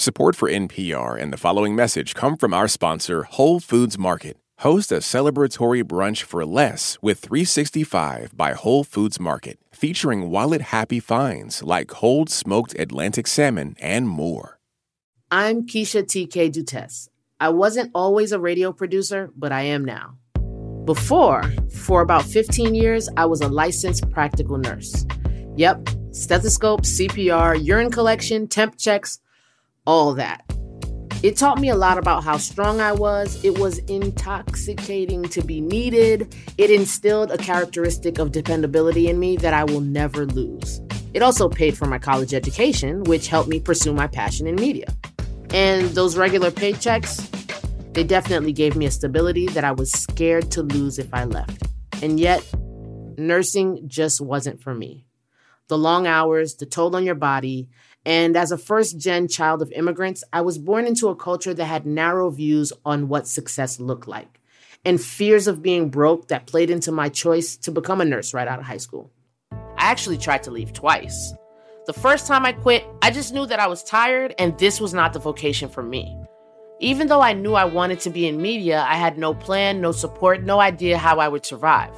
Support for NPR and the following message come from our sponsor, Whole Foods Market. Host a celebratory brunch for less with 365 by Whole Foods Market, featuring wallet happy finds like cold smoked Atlantic salmon and more. I'm Keisha TK Dutes. I wasn't always a radio producer, but I am now. Before, for about 15 years, I was a licensed practical nurse. Yep, stethoscope, CPR, urine collection, temp checks all that. It taught me a lot about how strong I was. It was intoxicating to be needed. It instilled a characteristic of dependability in me that I will never lose. It also paid for my college education, which helped me pursue my passion in media. And those regular paychecks, they definitely gave me a stability that I was scared to lose if I left. And yet, nursing just wasn't for me. The long hours, the toll on your body, and as a first gen child of immigrants, I was born into a culture that had narrow views on what success looked like and fears of being broke that played into my choice to become a nurse right out of high school. I actually tried to leave twice. The first time I quit, I just knew that I was tired and this was not the vocation for me. Even though I knew I wanted to be in media, I had no plan, no support, no idea how I would survive.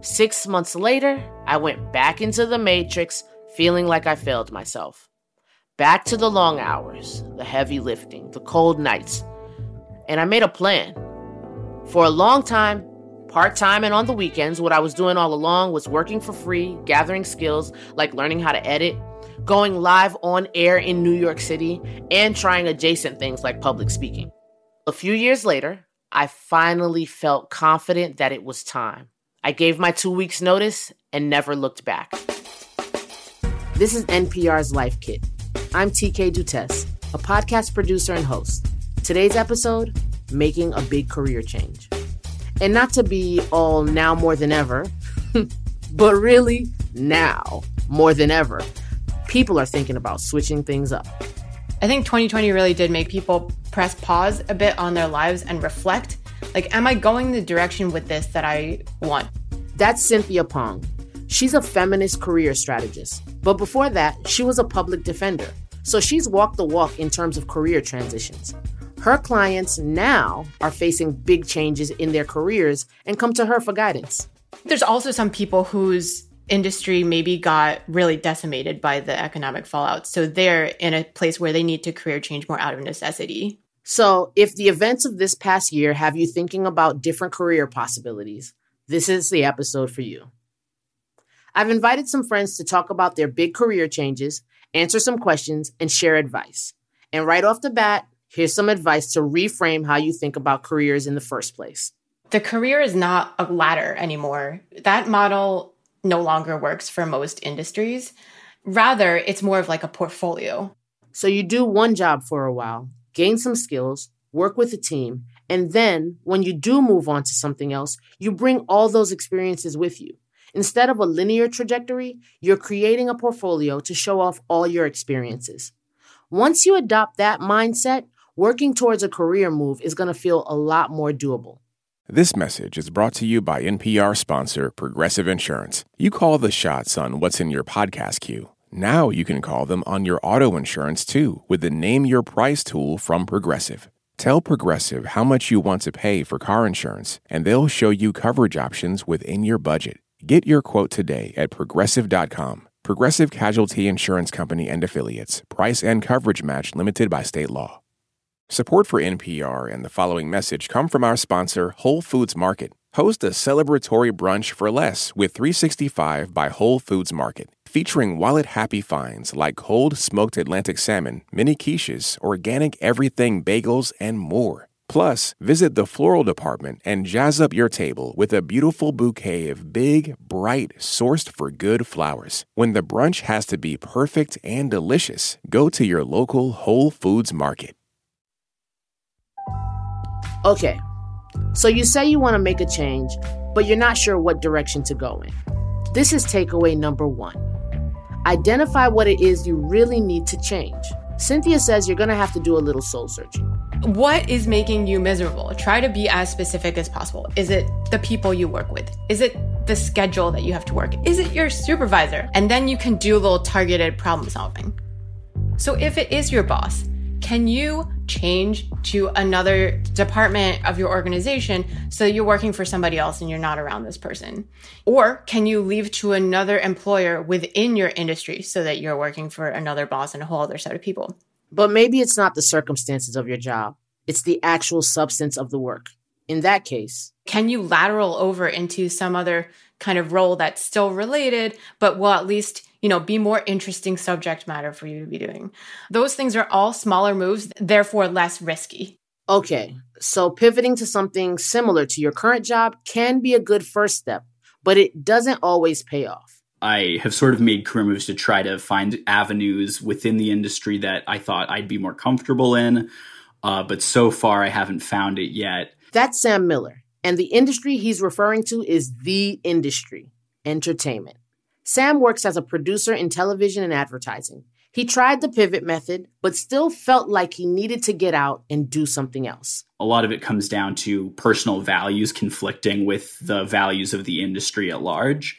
Six months later, I went back into the matrix feeling like I failed myself. Back to the long hours, the heavy lifting, the cold nights. And I made a plan. For a long time, part time and on the weekends, what I was doing all along was working for free, gathering skills like learning how to edit, going live on air in New York City, and trying adjacent things like public speaking. A few years later, I finally felt confident that it was time. I gave my two weeks' notice and never looked back. This is NPR's Life Kit. I'm TK Dutes, a podcast producer and host. Today's episode Making a Big Career Change. And not to be all now more than ever, but really now more than ever, people are thinking about switching things up. I think 2020 really did make people press pause a bit on their lives and reflect like, am I going the direction with this that I want? That's Cynthia Pong. She's a feminist career strategist. But before that, she was a public defender. So she's walked the walk in terms of career transitions. Her clients now are facing big changes in their careers and come to her for guidance. There's also some people whose industry maybe got really decimated by the economic fallout. So they're in a place where they need to career change more out of necessity. So, if the events of this past year have you thinking about different career possibilities, this is the episode for you. I've invited some friends to talk about their big career changes, answer some questions, and share advice. And right off the bat, here's some advice to reframe how you think about careers in the first place. The career is not a ladder anymore. That model no longer works for most industries. Rather, it's more of like a portfolio. So you do one job for a while, gain some skills, work with a team, and then when you do move on to something else, you bring all those experiences with you. Instead of a linear trajectory, you're creating a portfolio to show off all your experiences. Once you adopt that mindset, working towards a career move is going to feel a lot more doable. This message is brought to you by NPR sponsor Progressive Insurance. You call the shots on what's in your podcast queue. Now you can call them on your auto insurance too with the Name Your Price tool from Progressive. Tell Progressive how much you want to pay for car insurance, and they'll show you coverage options within your budget. Get your quote today at progressive.com. Progressive Casualty Insurance Company and Affiliates. Price and coverage match limited by state law. Support for NPR and the following message come from our sponsor, Whole Foods Market. Host a celebratory brunch for less with 365 by Whole Foods Market, featuring wallet happy finds like cold smoked Atlantic salmon, mini quiches, organic everything bagels, and more. Plus, visit the floral department and jazz up your table with a beautiful bouquet of big, bright, sourced for good flowers. When the brunch has to be perfect and delicious, go to your local Whole Foods market. Okay, so you say you want to make a change, but you're not sure what direction to go in. This is takeaway number one. Identify what it is you really need to change. Cynthia says you're going to have to do a little soul searching. What is making you miserable? Try to be as specific as possible. Is it the people you work with? Is it the schedule that you have to work? Is it your supervisor? And then you can do a little targeted problem solving. So if it is your boss, can you change to another department of your organization so you're working for somebody else and you're not around this person? Or can you leave to another employer within your industry so that you're working for another boss and a whole other set of people? But maybe it's not the circumstances of your job, it's the actual substance of the work. In that case, can you lateral over into some other kind of role that's still related, but will at least you know, be more interesting subject matter for you to be doing. Those things are all smaller moves, therefore less risky. Okay, so pivoting to something similar to your current job can be a good first step, but it doesn't always pay off. I have sort of made career moves to try to find avenues within the industry that I thought I'd be more comfortable in, uh, but so far I haven't found it yet. That's Sam Miller, and the industry he's referring to is the industry entertainment. Sam works as a producer in television and advertising. He tried the pivot method, but still felt like he needed to get out and do something else. A lot of it comes down to personal values conflicting with the values of the industry at large.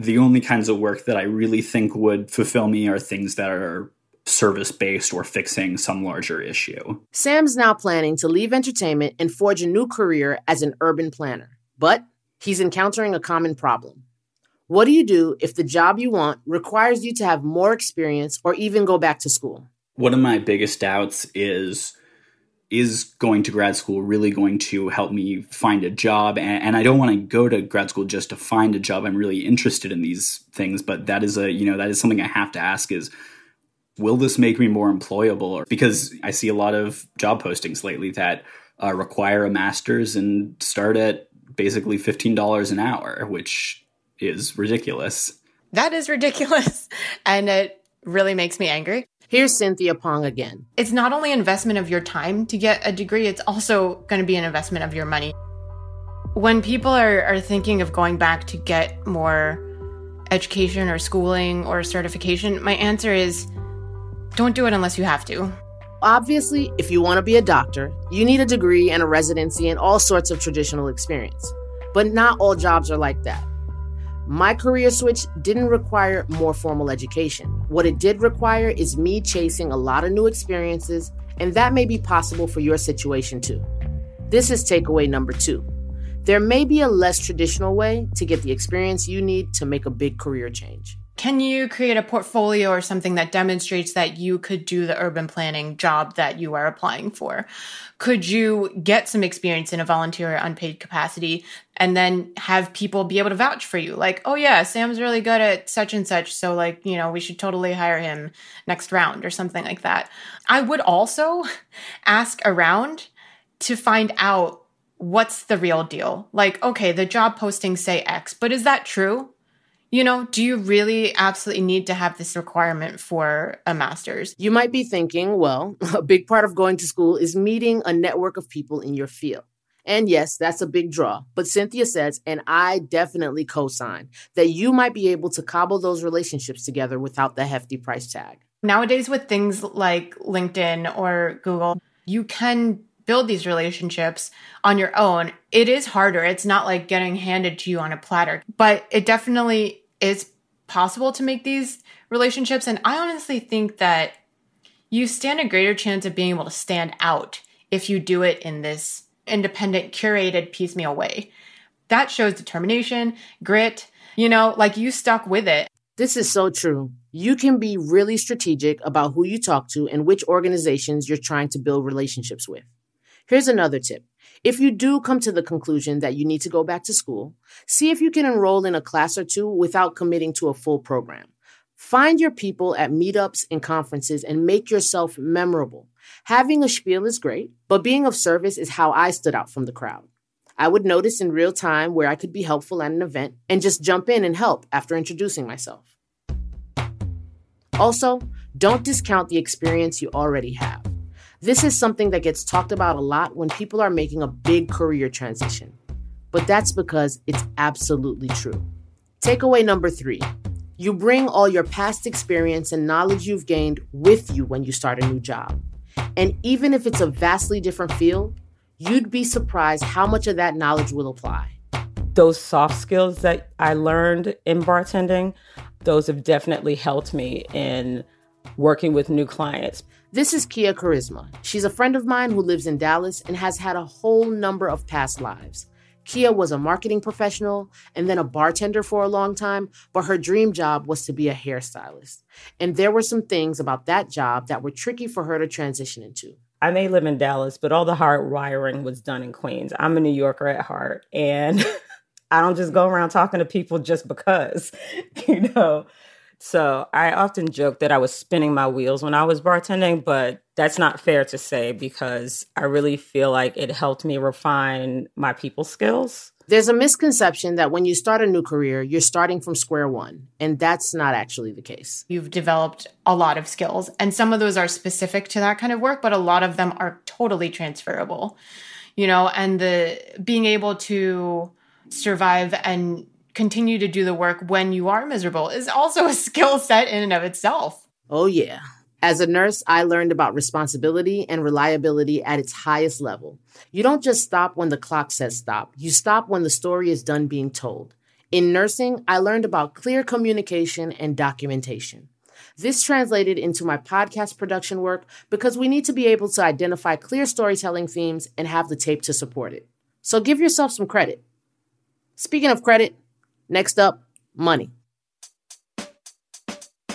The only kinds of work that I really think would fulfill me are things that are service based or fixing some larger issue. Sam's now planning to leave entertainment and forge a new career as an urban planner, but he's encountering a common problem. What do you do if the job you want requires you to have more experience or even go back to school? One of my biggest doubts is is going to grad school really going to help me find a job? And, and I don't want to go to grad school just to find a job. I'm really interested in these things, but that is a, you know, that is something I have to ask is, will this make me more employable? Because I see a lot of job postings lately that uh, require a master's and start at basically $15 an hour, which is ridiculous. That is ridiculous. And it really makes me angry. Here's Cynthia Pong again. It's not only investment of your time to get a degree, it's also going to be an investment of your money. When people are, are thinking of going back to get more education or schooling or certification, my answer is don't do it unless you have to. Obviously, if you want to be a doctor, you need a degree and a residency and all sorts of traditional experience. But not all jobs are like that. My career switch didn't require more formal education. What it did require is me chasing a lot of new experiences, and that may be possible for your situation too. This is takeaway number two. There may be a less traditional way to get the experience you need to make a big career change. Can you create a portfolio or something that demonstrates that you could do the urban planning job that you are applying for? Could you get some experience in a volunteer or unpaid capacity and then have people be able to vouch for you? Like, oh yeah, Sam's really good at such and such. So like, you know, we should totally hire him next round or something like that. I would also ask around to find out what's the real deal. Like, okay, the job postings say X, but is that true? You know, do you really absolutely need to have this requirement for a master's? You might be thinking, well, a big part of going to school is meeting a network of people in your field. And yes, that's a big draw. But Cynthia says, and I definitely co sign, that you might be able to cobble those relationships together without the hefty price tag. Nowadays, with things like LinkedIn or Google, you can build these relationships on your own. It is harder. It's not like getting handed to you on a platter, but it definitely is possible to make these relationships. And I honestly think that you stand a greater chance of being able to stand out if you do it in this independent, curated, piecemeal way. That shows determination, grit, you know, like you stuck with it. This is so true. You can be really strategic about who you talk to and which organizations you're trying to build relationships with. Here's another tip if you do come to the conclusion that you need to go back to school, see if you can enroll in a class or two without committing to a full program. Find your people at meetups and conferences and make yourself memorable. Having a spiel is great, but being of service is how I stood out from the crowd. I would notice in real time where I could be helpful at an event and just jump in and help after introducing myself. Also, don't discount the experience you already have. This is something that gets talked about a lot when people are making a big career transition. But that's because it's absolutely true. Takeaway number three you bring all your past experience and knowledge you've gained with you when you start a new job. And even if it's a vastly different field, you'd be surprised how much of that knowledge will apply. Those soft skills that I learned in bartending, those have definitely helped me in working with new clients. This is Kia Charisma. She's a friend of mine who lives in Dallas and has had a whole number of past lives. Kia was a marketing professional and then a bartender for a long time, but her dream job was to be a hairstylist. And there were some things about that job that were tricky for her to transition into. I may live in Dallas, but all the hard wiring was done in Queens. I'm a New Yorker at heart, and I don't just go around talking to people just because, you know. So I often joke that I was spinning my wheels when I was bartending, but that's not fair to say because I really feel like it helped me refine my people skills. There's a misconception that when you start a new career, you're starting from square one, and that's not actually the case. You've developed a lot of skills, and some of those are specific to that kind of work, but a lot of them are totally transferable. You know, and the being able to survive and continue to do the work when you are miserable is also a skill set in and of itself. Oh, yeah. As a nurse, I learned about responsibility and reliability at its highest level. You don't just stop when the clock says stop, you stop when the story is done being told. In nursing, I learned about clear communication and documentation. This translated into my podcast production work because we need to be able to identify clear storytelling themes and have the tape to support it. So give yourself some credit. Speaking of credit, Next up, money.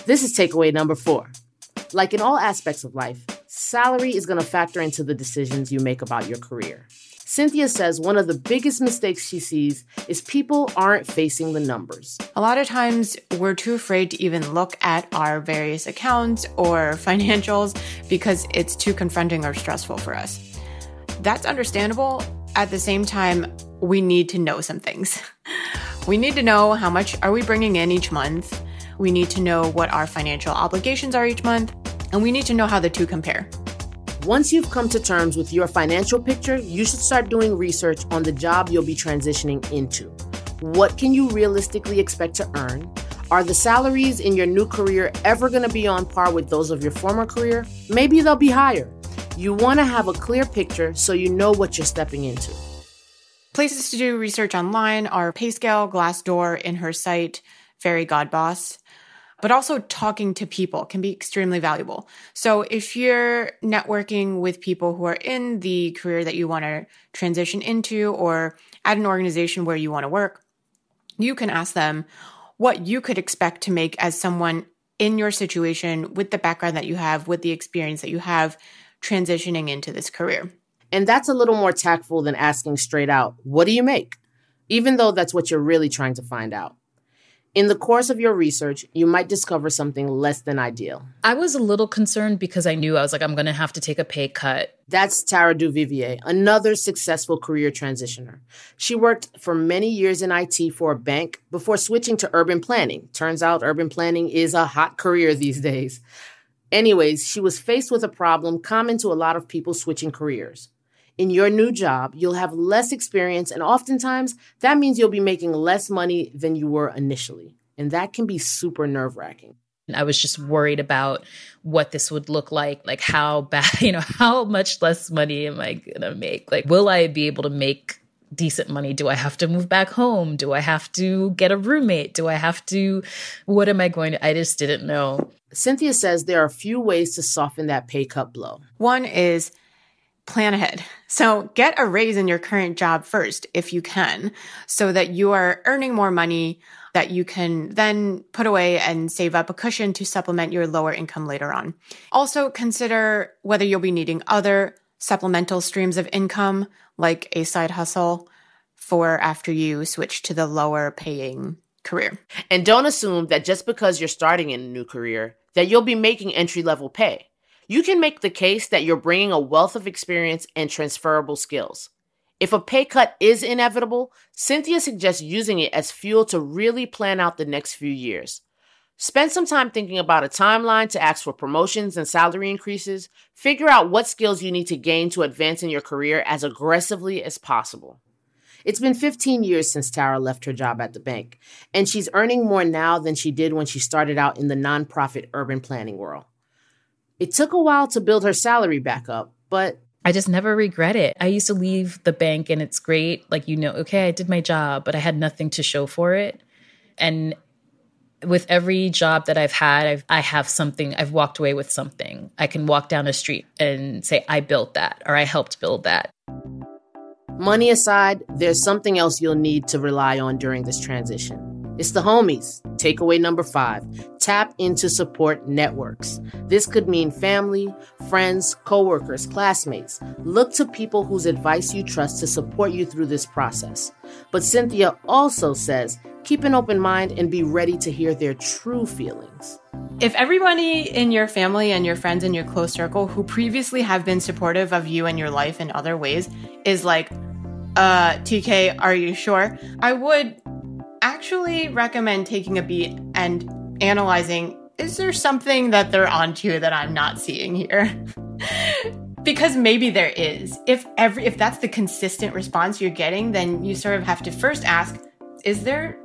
This is takeaway number four. Like in all aspects of life, salary is going to factor into the decisions you make about your career. Cynthia says one of the biggest mistakes she sees is people aren't facing the numbers. A lot of times we're too afraid to even look at our various accounts or financials because it's too confronting or stressful for us. That's understandable. At the same time, we need to know some things. We need to know how much are we bringing in each month. We need to know what our financial obligations are each month, and we need to know how the two compare. Once you've come to terms with your financial picture, you should start doing research on the job you'll be transitioning into. What can you realistically expect to earn? Are the salaries in your new career ever going to be on par with those of your former career? Maybe they'll be higher. You want to have a clear picture so you know what you're stepping into. Places to do research online are Payscale, Glassdoor, InHerSight, Fairy Godboss. But also talking to people can be extremely valuable. So if you're networking with people who are in the career that you want to transition into or at an organization where you want to work, you can ask them what you could expect to make as someone in your situation with the background that you have, with the experience that you have transitioning into this career. And that's a little more tactful than asking straight out, What do you make? even though that's what you're really trying to find out. In the course of your research, you might discover something less than ideal. I was a little concerned because I knew I was like, I'm going to have to take a pay cut. That's Tara Duvivier, another successful career transitioner. She worked for many years in IT for a bank before switching to urban planning. Turns out urban planning is a hot career these days. Anyways, she was faced with a problem common to a lot of people switching careers in your new job, you'll have less experience, and oftentimes that means you'll be making less money than you were initially. And that can be super nerve wracking. I was just worried about what this would look like, like how bad, you know, how much less money am I gonna make? Like, will I be able to make decent money? Do I have to move back home? Do I have to get a roommate? Do I have to, what am I going to, I just didn't know. Cynthia says there are a few ways to soften that pay cut blow. One is plan ahead. So get a raise in your current job first if you can, so that you are earning more money that you can then put away and save up a cushion to supplement your lower income later on. Also consider whether you'll be needing other supplemental streams of income like a side hustle for after you switch to the lower paying career. And don't assume that just because you're starting in a new career that you'll be making entry level pay you can make the case that you're bringing a wealth of experience and transferable skills. If a pay cut is inevitable, Cynthia suggests using it as fuel to really plan out the next few years. Spend some time thinking about a timeline to ask for promotions and salary increases. Figure out what skills you need to gain to advance in your career as aggressively as possible. It's been 15 years since Tara left her job at the bank, and she's earning more now than she did when she started out in the nonprofit urban planning world. It took a while to build her salary back up, but I just never regret it. I used to leave the bank and it's great. Like, you know, okay, I did my job, but I had nothing to show for it. And with every job that I've had, I've, I have something, I've walked away with something. I can walk down a street and say, I built that or I helped build that. Money aside, there's something else you'll need to rely on during this transition. It's the homies. Takeaway number five tap into support networks. This could mean family, friends, coworkers, classmates. Look to people whose advice you trust to support you through this process. But Cynthia also says keep an open mind and be ready to hear their true feelings. If everybody in your family and your friends in your close circle who previously have been supportive of you and your life in other ways is like, uh, TK, are you sure? I would actually recommend taking a beat and analyzing is there something that they're onto that I'm not seeing here? because maybe there is. If every if that's the consistent response you're getting, then you sort of have to first ask, is there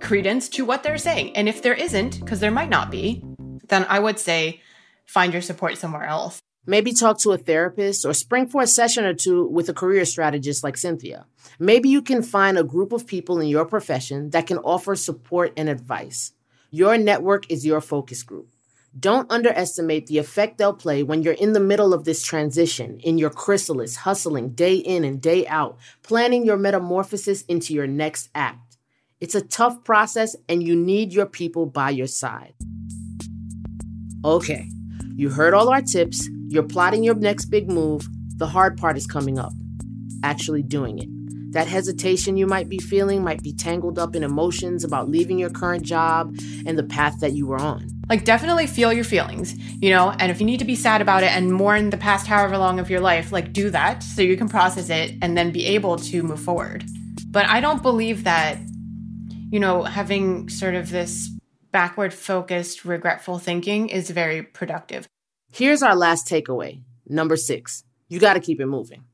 credence to what they're saying? And if there isn't, because there might not be, then I would say find your support somewhere else. Maybe talk to a therapist or spring for a session or two with a career strategist like Cynthia. Maybe you can find a group of people in your profession that can offer support and advice. Your network is your focus group. Don't underestimate the effect they'll play when you're in the middle of this transition, in your chrysalis, hustling day in and day out, planning your metamorphosis into your next act. It's a tough process, and you need your people by your side. Okay, you heard all our tips you're plotting your next big move. The hard part is coming up actually doing it. That hesitation you might be feeling might be tangled up in emotions about leaving your current job and the path that you were on. Like, definitely feel your feelings, you know, and if you need to be sad about it and mourn the past however long of your life, like, do that so you can process it and then be able to move forward. But I don't believe that, you know, having sort of this backward focused, regretful thinking is very productive. Here's our last takeaway. Number six, you got to keep it moving.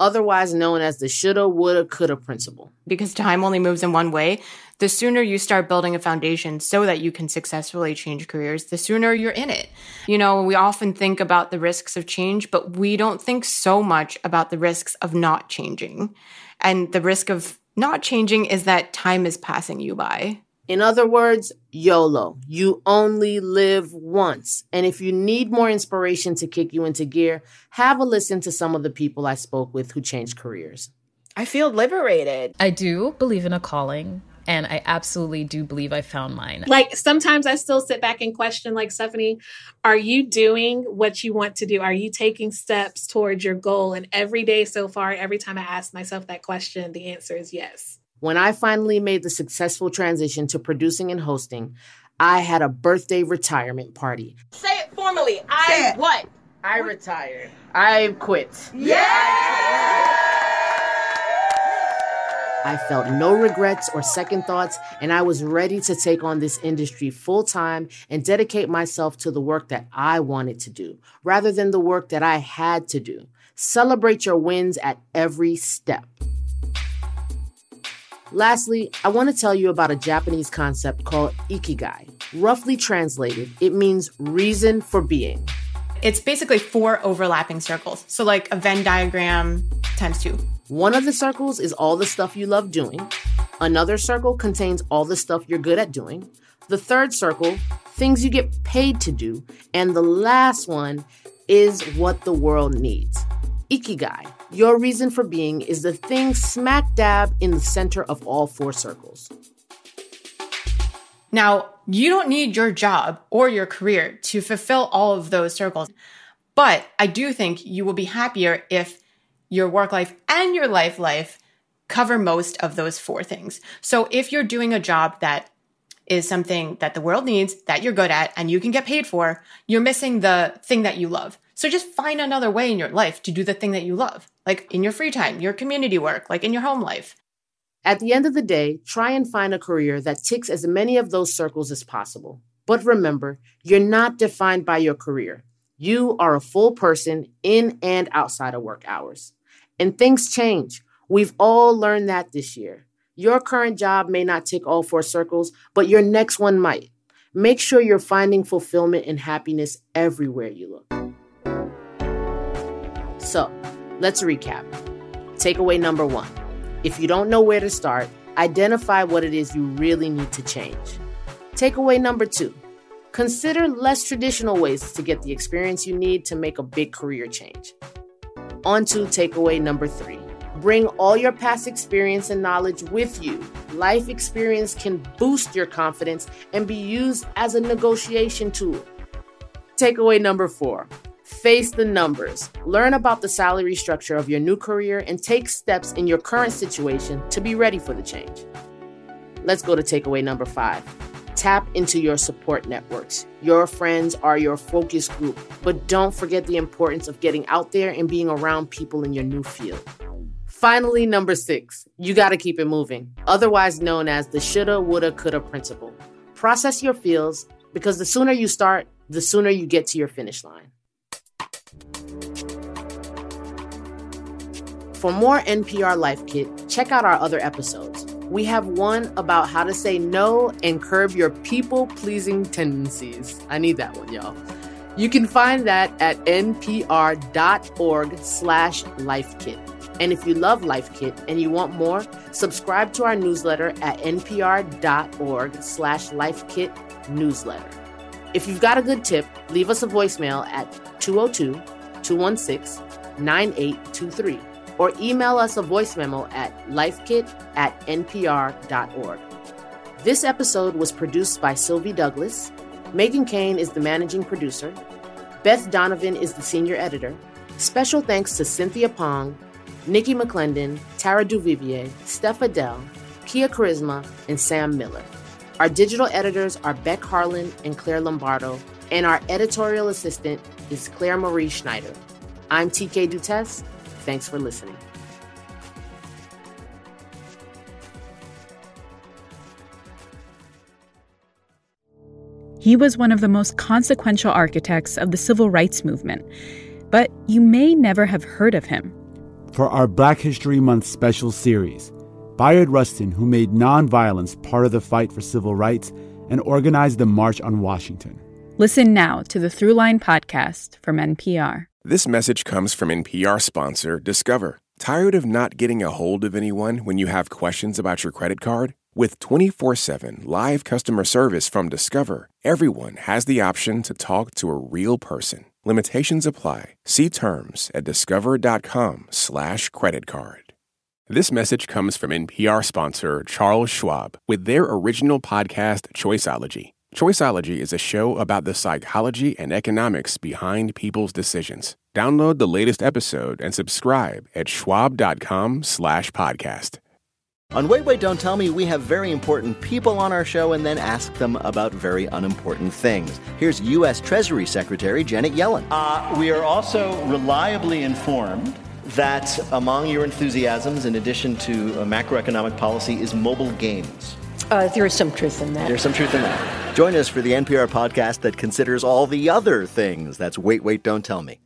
Otherwise known as the shoulda, woulda, coulda principle. Because time only moves in one way, the sooner you start building a foundation so that you can successfully change careers, the sooner you're in it. You know, we often think about the risks of change, but we don't think so much about the risks of not changing. And the risk of not changing is that time is passing you by. In other words, YOLO. You only live once. And if you need more inspiration to kick you into gear, have a listen to some of the people I spoke with who changed careers. I feel liberated. I do believe in a calling. And I absolutely do believe I found mine. Like sometimes I still sit back and question, like, Stephanie, are you doing what you want to do? Are you taking steps towards your goal? And every day so far, every time I ask myself that question, the answer is yes. When I finally made the successful transition to producing and hosting, I had a birthday retirement party. Say it formally. I it. what? I retired. I quit. Yeah! I felt no regrets or second thoughts, and I was ready to take on this industry full time and dedicate myself to the work that I wanted to do rather than the work that I had to do. Celebrate your wins at every step. Lastly, I want to tell you about a Japanese concept called ikigai. Roughly translated, it means reason for being. It's basically four overlapping circles. So, like a Venn diagram times two. One of the circles is all the stuff you love doing. Another circle contains all the stuff you're good at doing. The third circle, things you get paid to do. And the last one is what the world needs. Ikigai, your reason for being, is the thing smack dab in the center of all four circles. Now, you don't need your job or your career to fulfill all of those circles. But I do think you will be happier if your work life and your life life cover most of those four things. So if you're doing a job that is something that the world needs, that you're good at, and you can get paid for, you're missing the thing that you love. So just find another way in your life to do the thing that you love, like in your free time, your community work, like in your home life. At the end of the day, try and find a career that ticks as many of those circles as possible. But remember, you're not defined by your career. You are a full person in and outside of work hours. And things change. We've all learned that this year. Your current job may not tick all four circles, but your next one might. Make sure you're finding fulfillment and happiness everywhere you look. So, let's recap. Takeaway number one if you don't know where to start, identify what it is you really need to change. Takeaway number two consider less traditional ways to get the experience you need to make a big career change. On to takeaway number three bring all your past experience and knowledge with you. Life experience can boost your confidence and be used as a negotiation tool. Takeaway number four face the numbers. Learn about the salary structure of your new career and take steps in your current situation to be ready for the change. Let's go to takeaway number five. Tap into your support networks. Your friends are your focus group, but don't forget the importance of getting out there and being around people in your new field. Finally, number six, you got to keep it moving, otherwise known as the shoulda, woulda, coulda principle. Process your feels because the sooner you start, the sooner you get to your finish line. For more NPR Life Kit, check out our other episodes. We have one about how to say no and curb your people pleasing tendencies. I need that one, y'all. You can find that at npr.org slash lifekit. And if you love Life Kit and you want more, subscribe to our newsletter at npr.org slash lifekit newsletter. If you've got a good tip, leave us a voicemail at 202-216-9823 or email us a voice memo at lifekit at npr.org. This episode was produced by Sylvie Douglis. Meghan Keane is the managing producer. Beth Donovan is the senior editor. Special thanks to Cynthia Pong, Nikki McClendon, Tara Duvivier, Steph Adele, Kia Charisma, and Sam Miller. Our digital editors are Beck Harlan and Clare Lombardo, and our editorial assistant is Clare Marie Schneider. I'm TK Dutes. Thanks for listening. He was one of the most consequential architects of the civil rights movement, but you may never have heard of him. For our Black History Month special series, Bayard Rustin, who made nonviolence part of the fight for civil rights and organized the March on Washington. Listen now to the Throughline podcast from NPR. This message comes from NPR sponsor Discover. Tired of not getting a hold of anyone when you have questions about your credit card? With 24 7 live customer service from Discover, everyone has the option to talk to a real person. Limitations apply. See terms at discover.com/slash credit card. This message comes from NPR sponsor Charles Schwab with their original podcast, Choiceology. Choiceology is a show about the psychology and economics behind people's decisions. Download the latest episode and subscribe at schwab.com slash podcast. On Wait, Wait, Don't Tell Me, we have very important people on our show and then ask them about very unimportant things. Here's U.S. Treasury Secretary Janet Yellen. Uh, we are also reliably informed that among your enthusiasms, in addition to uh, macroeconomic policy, is mobile games. Uh, there is some truth in that. There's some truth in that. Join us for the NPR podcast that considers all the other things. That's Wait, Wait, Don't Tell Me.